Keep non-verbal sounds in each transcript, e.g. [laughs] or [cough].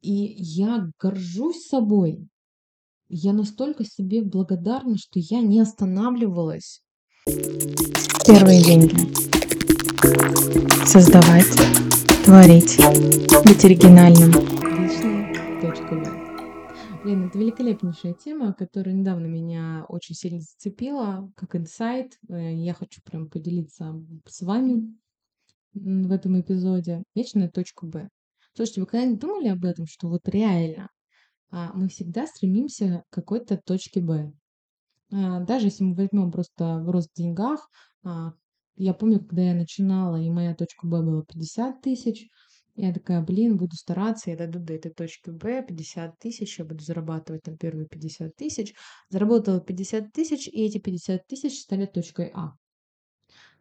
И я горжусь собой. Я настолько себе благодарна, что я не останавливалась. Первые деньги. Создавать, творить, быть оригинальным. Блин, это великолепнейшая тема, которая недавно меня очень сильно зацепила, как инсайт. Э, я хочу прям поделиться с вами в этом эпизоде. Вечная точка Б. Слушайте, вы когда-нибудь думали об этом, что вот реально а, мы всегда стремимся к какой-то точке Б? А, даже если мы возьмем просто в рост в деньгах, а, я помню, когда я начинала, и моя точка Б была 50 тысяч, я такая, блин, буду стараться, я дойду до этой точки Б, 50 тысяч, я буду зарабатывать там первые 50 тысяч. Заработала 50 тысяч, и эти 50 тысяч стали точкой А.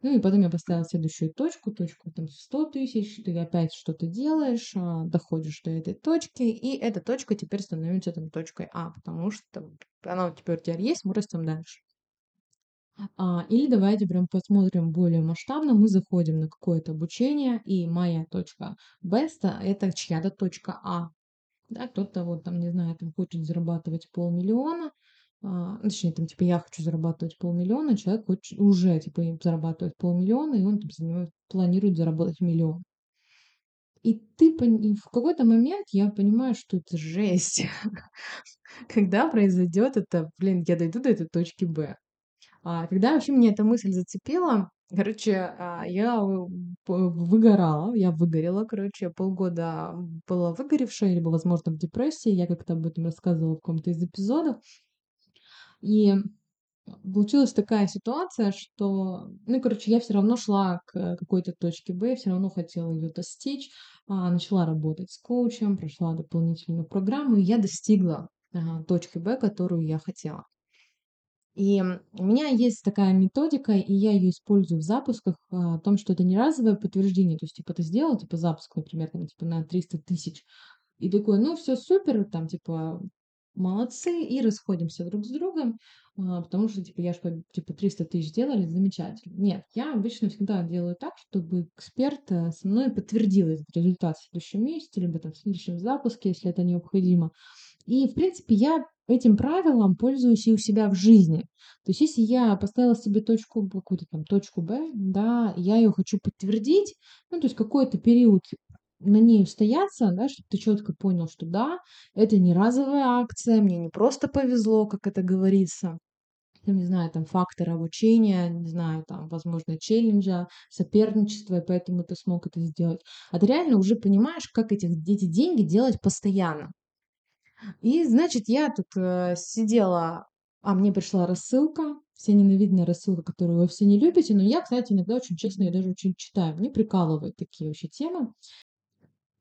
Ну и потом я поставила следующую точку, точку там 100 тысяч, ты опять что-то делаешь, а, доходишь до этой точки, и эта точка теперь становится там точкой А, потому что она теперь у тебя есть, мы растем дальше. А, или давайте прям посмотрим более масштабно. Мы заходим на какое-то обучение, и моя точка беста – это чья-то точка А. Да, кто-то вот там, не знаю, там хочет зарабатывать полмиллиона, точнее, там, типа, я хочу зарабатывать полмиллиона, человек хочет, уже, типа, зарабатывает полмиллиона, и он там, занимает, планирует заработать миллион. И ты и в какой-то момент я понимаю, что это жесть. [laughs] Когда произойдет это, блин, я дойду до этой точки Б. А, когда вообще меня эта мысль зацепила, короче, а, я выгорала, я выгорела, короче, полгода была выгоревшая, либо, возможно, в депрессии, я как-то об этом рассказывала в каком-то из эпизодов. И получилась такая ситуация, что, ну, короче, я все равно шла к какой-то точке Б, все равно хотела ее достичь, а, начала работать с коучем, прошла дополнительную программу, и я достигла а, точки Б, которую я хотела. И у меня есть такая методика, и я ее использую в запусках, а, о том, что это не разовое подтверждение, то есть, типа, ты сделал, типа, запуск, например, там, типа, на 300 тысяч, и такой, ну, все супер, там, типа, молодцы, и расходимся друг с другом, а, потому что, типа, я же, типа, 300 тысяч сделали, замечательно. Нет, я обычно всегда делаю так, чтобы эксперт э, со мной подтвердил этот результат в следующем месяце, либо там в следующем запуске, если это необходимо. И, в принципе, я этим правилом пользуюсь и у себя в жизни. То есть, если я поставила себе точку, какую-то там точку Б, да, я ее хочу подтвердить, ну, то есть какой-то период на ней устояться, да, чтобы ты четко понял, что да, это не разовая акция, мне не просто повезло, как это говорится, там, не знаю, там, фактор обучения, не знаю, там, возможно, челленджа, соперничества, и поэтому ты смог это сделать. А ты реально уже понимаешь, как эти, эти деньги делать постоянно. И, значит, я тут э, сидела, а мне пришла рассылка, вся ненавидная рассылка, которую вы все не любите, но я, кстати, иногда очень честно и даже очень читаю. Мне прикалывают такие вообще темы.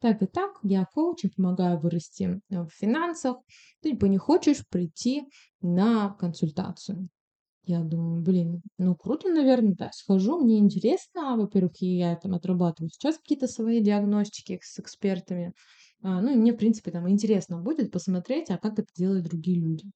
Так и так, я коуч, помогаю вырасти э, в финансах. Ты типа не хочешь прийти на консультацию. Я думаю, блин, ну круто, наверное, да, схожу, мне интересно, во-первых, я там отрабатываю сейчас какие-то свои диагностики с экспертами, а, ну и мне, в принципе, там интересно будет посмотреть, а как это делают другие люди.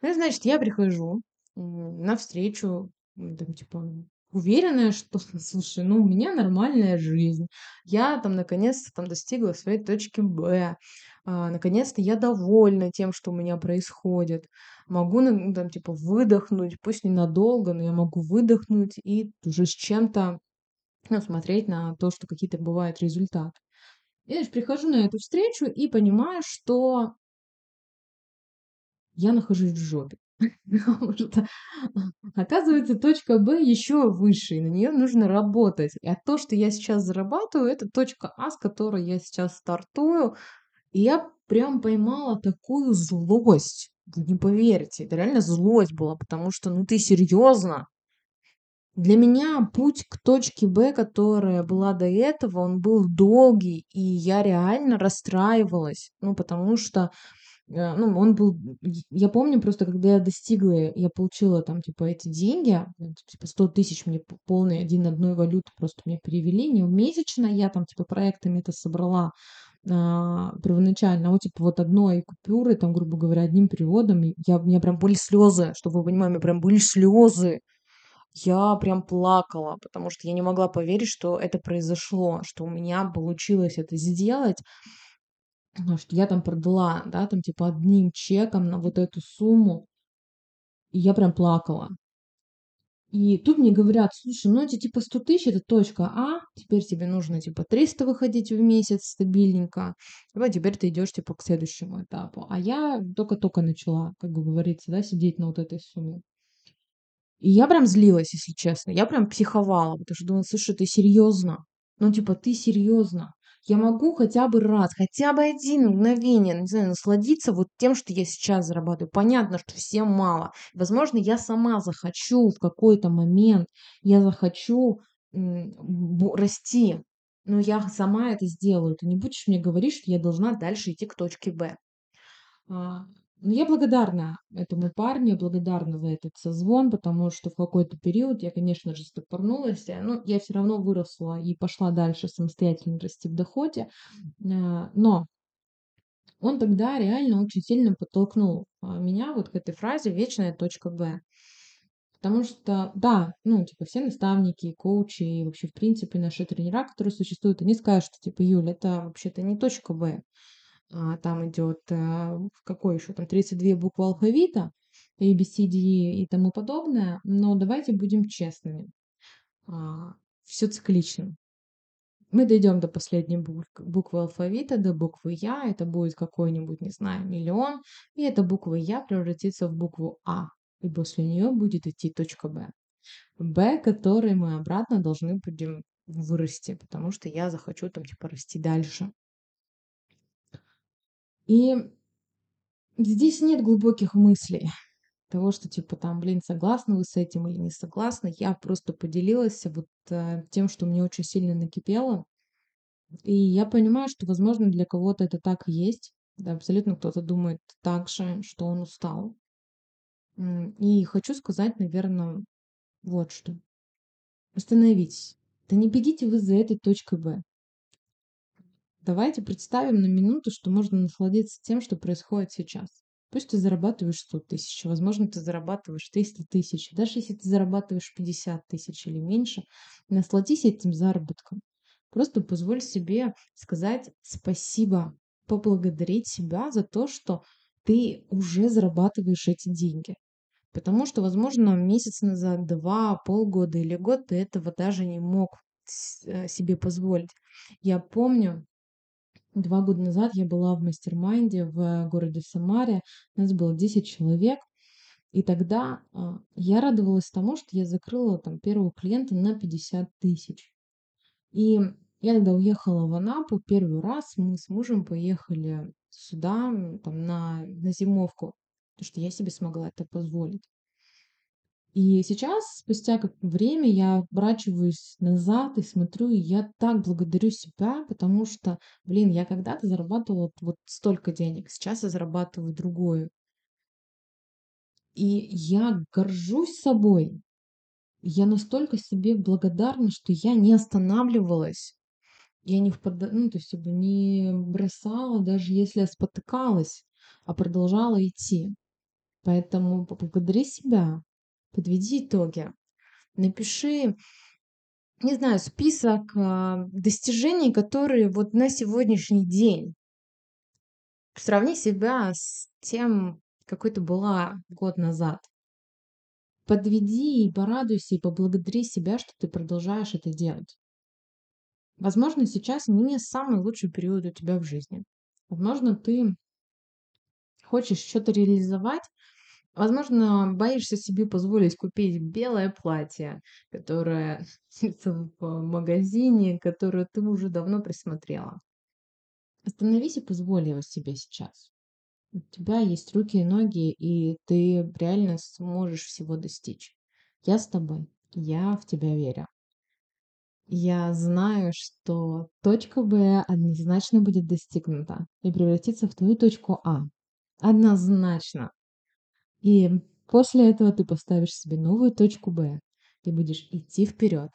Ну и, значит, я прихожу на встречу, там, типа, уверенная, что, [laughs] слушай, ну, у меня нормальная жизнь. Я там наконец-то там достигла своей точки Б. А, наконец-то я довольна тем, что у меня происходит. Могу, ну, там, типа, выдохнуть, пусть ненадолго, но я могу выдохнуть и уже с чем-то ну, смотреть на то, что какие-то бывают результаты. Я прихожу на эту встречу и понимаю, что я нахожусь в жопе. [laughs] Оказывается, точка Б еще выше, и на нее нужно работать. А то, что я сейчас зарабатываю, это точка А, с которой я сейчас стартую. И я прям поймала такую злость. Вы не поверите, это реально злость была, потому что, ну ты серьезно? Для меня путь к точке Б, которая была до этого, он был долгий, и я реально расстраивалась. Ну, потому что ну, он был... Я помню просто, когда я достигла, я получила там, типа, эти деньги, типа, 100 тысяч мне полный один одной валюты просто мне перевели, не месячно я там, типа, проектами это собрала а, первоначально, а вот, типа, вот одной купюры, там, грубо говоря, одним переводом, я, у меня прям были слезы, чтобы вы понимали, у меня прям были слезы. Я прям плакала, потому что я не могла поверить, что это произошло, что у меня получилось это сделать. Что я там продала, да, там типа одним чеком на вот эту сумму. И я прям плакала. И тут мне говорят, слушай, ну эти типа 100 тысяч это точка А, теперь тебе нужно типа 300 выходить в месяц стабильненько, давай теперь ты идешь типа к следующему этапу. А я только-только начала, как бы говорится, да, сидеть на вот этой сумме. И я прям злилась, если честно. Я прям психовала, потому что думала, слушай, ты серьезно? Ну, типа, ты серьезно? Я могу хотя бы раз, хотя бы один мгновение, не знаю, насладиться вот тем, что я сейчас зарабатываю. Понятно, что всем мало. Возможно, я сама захочу в какой-то момент, я захочу расти, но я сама это сделаю. Ты не будешь мне говорить, что я должна дальше идти к точке Б. А, ну, я благодарна этому парню, благодарна за этот созвон, потому что в какой-то период я, конечно же, стопорнулась, э, но я все равно выросла и пошла дальше самостоятельно расти в доходе. Э, но он тогда реально очень сильно подтолкнул а, меня вот к этой фразе «вечная точка Б». Потому что, да, ну, типа, все наставники, коучи и вообще, в принципе, наши тренера, которые существуют, они скажут, что, типа, Юля, это вообще-то не точка Б а, там идет, а, какой еще там 32 буквы алфавита, A, B, D и тому подобное, но давайте будем честными. А, все циклично. Мы дойдем до последней буквы алфавита, до буквы Я, это будет какой-нибудь, не знаю, миллион, и эта буква Я превратится в букву А, и после нее будет идти точка Б. Б, которой мы обратно должны будем вырасти, потому что я захочу там типа расти дальше. И здесь нет глубоких мыслей того, что типа там, блин, согласны вы с этим или не согласны. Я просто поделилась вот э, тем, что мне очень сильно накипело. И я понимаю, что, возможно, для кого-то это так и есть. Да, абсолютно кто-то думает так же, что он устал. И хочу сказать, наверное, вот что. Остановитесь. Да не бегите вы за этой точкой Б. Давайте представим на минуту, что можно насладиться тем, что происходит сейчас. Пусть ты зарабатываешь 100 тысяч, возможно, ты зарабатываешь 300 тысяч. Даже если ты зарабатываешь 50 тысяч или меньше, насладись этим заработком. Просто позволь себе сказать спасибо, поблагодарить себя за то, что ты уже зарабатываешь эти деньги. Потому что, возможно, месяц назад, два, полгода или год ты этого даже не мог э, себе позволить. Я помню, Два года назад я была в mastermind е в городе Самаре. Нас было 10 человек. И тогда а, я радовалась тому, что я закрыла там первого клиента на 50 тысяч. И я тогда уехала в Анапу первый раз. Мы с мужем поехали сюда там, на, на зимовку, потому что я себе смогла это позволить. И сейчас, спустя как время, я оборачиваюсь назад и смотрю, и я так благодарю себя, потому что, блин, я когда-то зарабатывала вот столько денег, сейчас я зарабатываю другое. И я горжусь собой. Я настолько себе благодарна, что я не останавливалась. Я не впадала, ну, то есть не бросала, даже если я спотыкалась, а продолжала идти. Поэтому поблагодари себя, подведи итоги. Напиши, не знаю, список а, достижений, которые вот на сегодняшний день. Сравни себя с тем, какой ты была год назад. Подведи и порадуйся, и поблагодари себя, что ты продолжаешь это делать. Возможно, сейчас не самый лучший период у тебя в жизни. Возможно, ты хочешь что-то реализовать, Возможно, боишься себе позволить купить белое платье, которое [laughs] в магазине, которое ты уже давно присмотрела. Остановись и позволь его себе сейчас. У тебя есть руки и ноги, и ты реально сможешь всего достичь. Я с тобой. Я в тебя верю. Я знаю, что точка Б однозначно будет достигнута и превратится в твою точку А. Однозначно. И после этого ты поставишь себе новую точку Б. Ты будешь идти вперед,